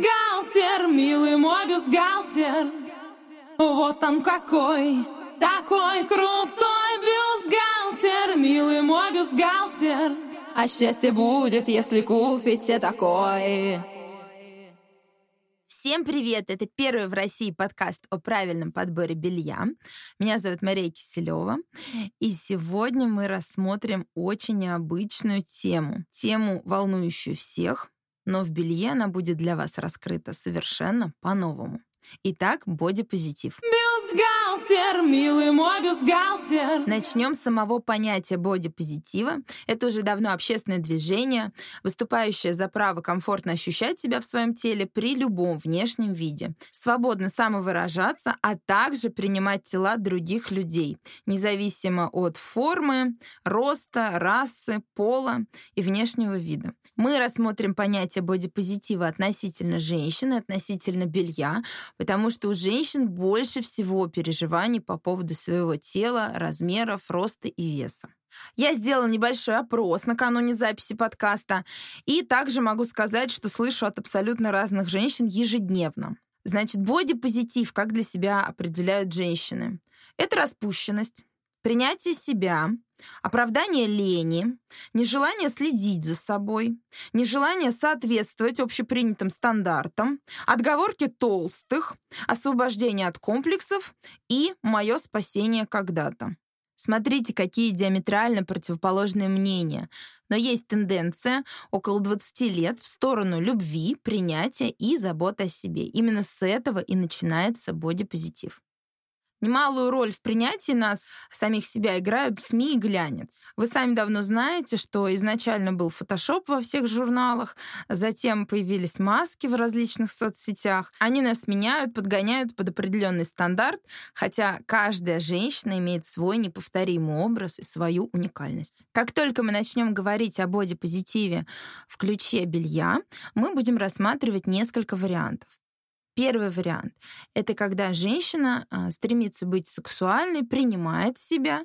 Бюстгальтер, милый мой бюстгальтер, вот он какой, такой крутой бюстгальтер, милый мой бюстгальтер. А счастье будет, если купите такой. Всем привет! Это первый в России подкаст о правильном подборе белья. Меня зовут Мария Киселева. И сегодня мы рассмотрим очень необычную тему. Тему, волнующую всех, но в белье она будет для вас раскрыта совершенно по-новому. Итак, бодипозитив. Бюстгальтер, милый мой бюстгальтер. Начнем с самого понятия бодипозитива. Это уже давно общественное движение, выступающее за право комфортно ощущать себя в своем теле при любом внешнем виде, свободно самовыражаться, а также принимать тела других людей, независимо от формы, роста, расы, пола и внешнего вида. Мы рассмотрим понятие бодипозитива относительно женщины, относительно белья, потому что у женщин больше всего переживаний по поводу своего тела, размеров, роста и веса. Я сделала небольшой опрос накануне записи подкаста, и также могу сказать, что слышу от абсолютно разных женщин ежедневно. Значит, бодипозитив, как для себя определяют женщины? Это распущенность, принятие себя, Оправдание лени, нежелание следить за собой, нежелание соответствовать общепринятым стандартам, отговорки толстых, освобождение от комплексов и мое спасение когда-то. Смотрите, какие диаметрально противоположные мнения. Но есть тенденция около 20 лет в сторону любви, принятия и заботы о себе. Именно с этого и начинается бодипозитив. Немалую роль в принятии нас, самих себя, играют СМИ и глянец. Вы сами давно знаете, что изначально был фотошоп во всех журналах, затем появились маски в различных соцсетях. Они нас меняют, подгоняют под определенный стандарт, хотя каждая женщина имеет свой неповторимый образ и свою уникальность. Как только мы начнем говорить о бодипозитиве в ключе белья, мы будем рассматривать несколько вариантов. Первый вариант — это когда женщина а, стремится быть сексуальной, принимает себя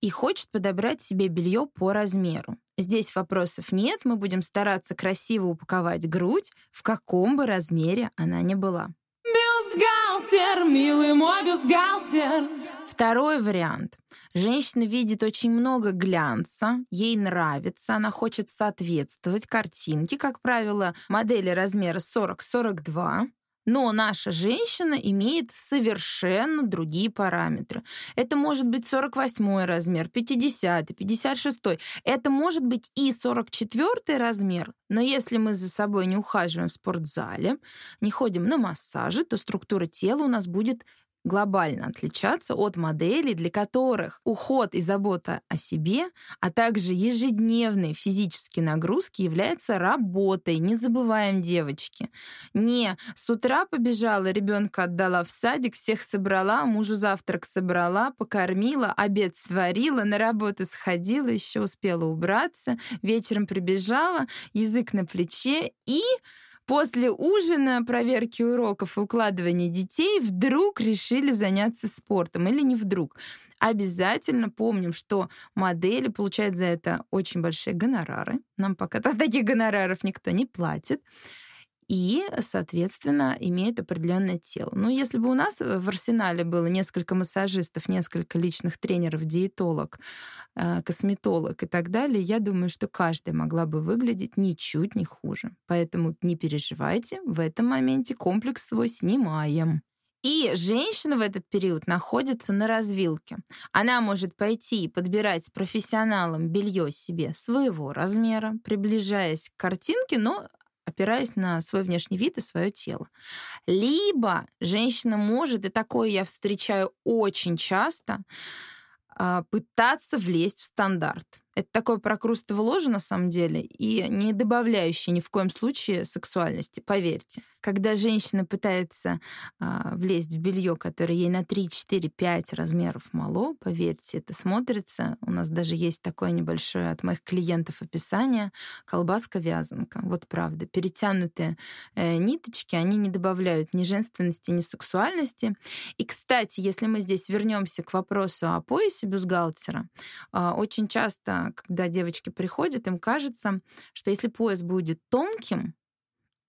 и хочет подобрать себе белье по размеру. Здесь вопросов нет, мы будем стараться красиво упаковать грудь, в каком бы размере она ни была. Бюстгальтер, милый мой бюстгальтер. Второй вариант. Женщина видит очень много глянца, ей нравится, она хочет соответствовать картинке, как правило, модели размера 40-42. Но наша женщина имеет совершенно другие параметры. Это может быть 48 размер, 50, 56. Это может быть и 44 размер. Но если мы за собой не ухаживаем в спортзале, не ходим на массажи, то структура тела у нас будет глобально отличаться от моделей, для которых уход и забота о себе, а также ежедневные физические нагрузки являются работой. Не забываем, девочки. Не с утра побежала, ребенка отдала в садик, всех собрала, мужу завтрак собрала, покормила, обед сварила, на работу сходила, еще успела убраться, вечером прибежала, язык на плече и После ужина, проверки уроков и укладывания детей вдруг решили заняться спортом. Или не вдруг. Обязательно помним, что модели получают за это очень большие гонорары. Нам пока таких гонораров никто не платит и, соответственно, имеют определенное тело. Но если бы у нас в арсенале было несколько массажистов, несколько личных тренеров, диетолог, э, косметолог и так далее, я думаю, что каждая могла бы выглядеть ничуть не хуже. Поэтому не переживайте, в этом моменте комплекс свой снимаем. И женщина в этот период находится на развилке. Она может пойти и подбирать профессионалом белье себе своего размера, приближаясь к картинке, но опираясь на свой внешний вид и свое тело. Либо женщина может, и такое я встречаю очень часто, а, пытаться влезть в стандарт. Это такое прокрустово ложе на самом деле и не добавляющее ни в коем случае сексуальности, поверьте. Когда женщина пытается а, влезть в белье, которое ей на 3, 4, 5 размеров мало, поверьте, это смотрится. У нас даже есть такое небольшое от моих клиентов описание колбаска-вязанка. Вот правда. Перетянутые э, ниточки, они не добавляют ни женственности, ни сексуальности. И, кстати, если мы здесь вернемся к вопросу о поясе бюстгальтера, э, очень часто когда девочки приходят, им кажется, что если пояс будет тонким,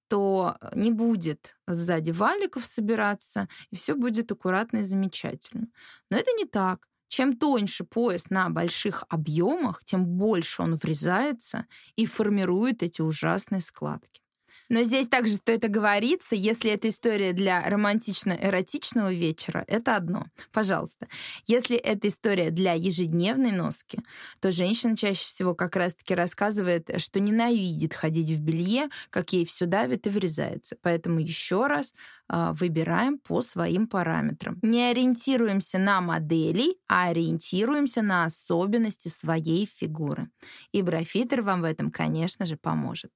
то не будет сзади валиков собираться, и все будет аккуратно и замечательно. Но это не так. Чем тоньше пояс на больших объемах, тем больше он врезается и формирует эти ужасные складки. Но здесь также стоит оговориться, если это история для романтично-эротичного вечера, это одно, пожалуйста. Если это история для ежедневной носки, то женщина чаще всего как раз-таки рассказывает, что ненавидит ходить в белье, как ей все давит и врезается. Поэтому еще раз э, выбираем по своим параметрам. Не ориентируемся на модели, а ориентируемся на особенности своей фигуры. И брофитер вам в этом, конечно же, поможет.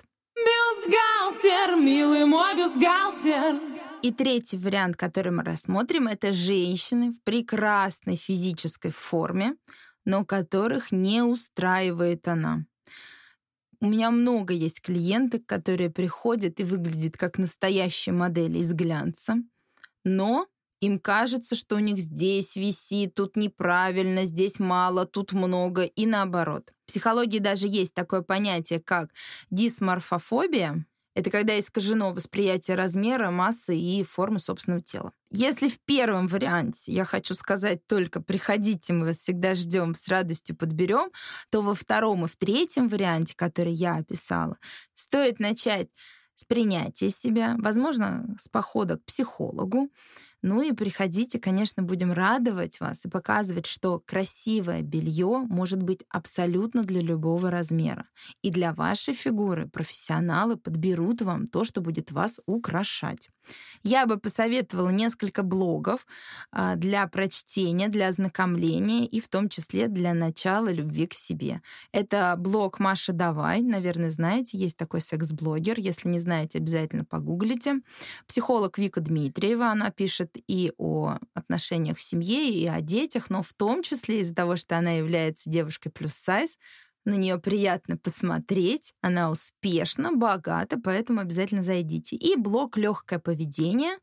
Бюстгальтер, милый мой бюстгальтер. И третий вариант, который мы рассмотрим, это женщины в прекрасной физической форме, но которых не устраивает она. У меня много есть клиенток, которые приходят и выглядят как настоящие модели из глянца, но им кажется, что у них здесь висит, тут неправильно, здесь мало, тут много, и наоборот. В психологии даже есть такое понятие, как дисморфофобия. Это когда искажено восприятие размера, массы и формы собственного тела. Если в первом варианте, я хочу сказать только приходите, мы вас всегда ждем, с радостью подберем, то во втором и в третьем варианте, который я описала, стоит начать с принятия себя, возможно, с похода к психологу, ну и приходите, конечно, будем радовать вас и показывать, что красивое белье может быть абсолютно для любого размера. И для вашей фигуры профессионалы подберут вам то, что будет вас украшать. Я бы посоветовала несколько блогов а, для прочтения, для ознакомления и в том числе для начала любви к себе. Это блог Маша Давай, наверное, знаете, есть такой секс-блогер. Если не знаете, обязательно погуглите. Психолог Вика Дмитриева, она пишет и о отношениях в семье, и о детях, но в том числе из-за того, что она является девушкой плюс сайз, на нее приятно посмотреть, она успешна, богата, поэтому обязательно зайдите. И блог «Легкое поведение»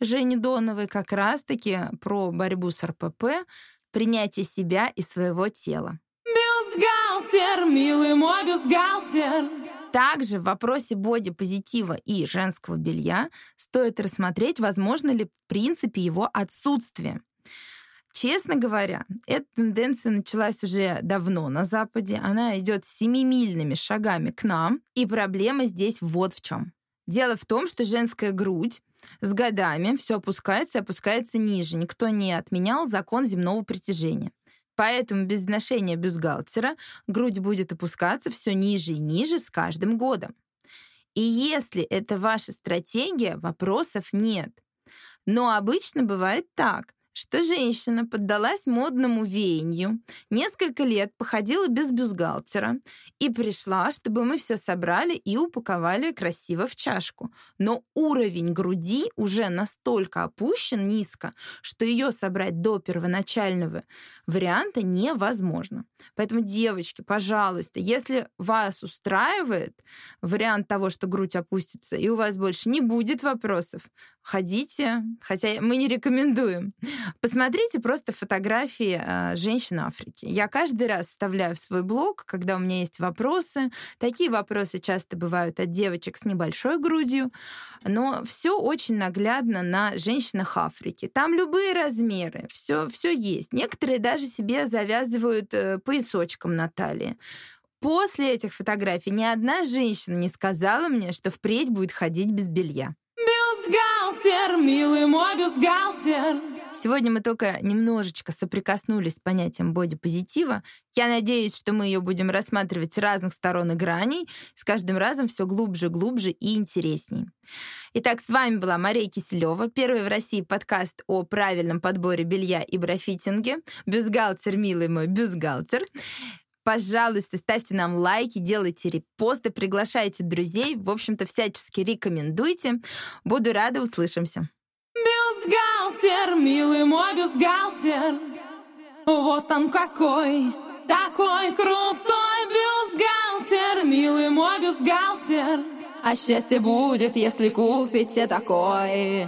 Жени Доновой как раз-таки про борьбу с РПП, принятие себя и своего тела. Бюстгальтер, милый мой бюстгальтер. Также в вопросе бодипозитива и женского белья стоит рассмотреть, возможно ли в принципе его отсутствие. Честно говоря, эта тенденция началась уже давно на Западе. Она идет семимильными шагами к нам. И проблема здесь вот в чем. Дело в том, что женская грудь с годами все опускается и опускается ниже. Никто не отменял закон земного притяжения. Поэтому без ношения бюстгальтера грудь будет опускаться все ниже и ниже с каждым годом. И если это ваша стратегия, вопросов нет. Но обычно бывает так что женщина поддалась модному веянию, несколько лет походила без бюстгальтера и пришла, чтобы мы все собрали и упаковали красиво в чашку. Но уровень груди уже настолько опущен низко, что ее собрать до первоначального варианта невозможно. Поэтому, девочки, пожалуйста, если вас устраивает вариант того, что грудь опустится, и у вас больше не будет вопросов, ходите, хотя мы не рекомендуем. Посмотрите просто фотографии э, женщин Африки. Я каждый раз вставляю в свой блог, когда у меня есть вопросы. Такие вопросы часто бывают от девочек с небольшой грудью, но все очень наглядно на женщинах Африки. Там любые размеры, все, все есть. Некоторые даже себе завязывают э, поясочком на талии. После этих фотографий ни одна женщина не сказала мне, что впредь будет ходить без белья. Бюстгальтер, милый мой бюстгальтер. Сегодня мы только немножечко соприкоснулись с понятием бодипозитива. Я надеюсь, что мы ее будем рассматривать с разных сторон и граней, с каждым разом все глубже, глубже и интересней. Итак, с вами была Мария Киселева, первый в России подкаст о правильном подборе белья и брофитинге. Бюстгальтер, милый мой, бюстгальтер. Пожалуйста, ставьте нам лайки, делайте репосты, приглашайте друзей. В общем-то, всячески рекомендуйте. Буду рада, услышимся. Бюстгальтер, милый мой бюстгальтер. Вот он какой, такой крутой бюстгальтер, милый мой бюстгальтер. А счастье будет, если купите такой.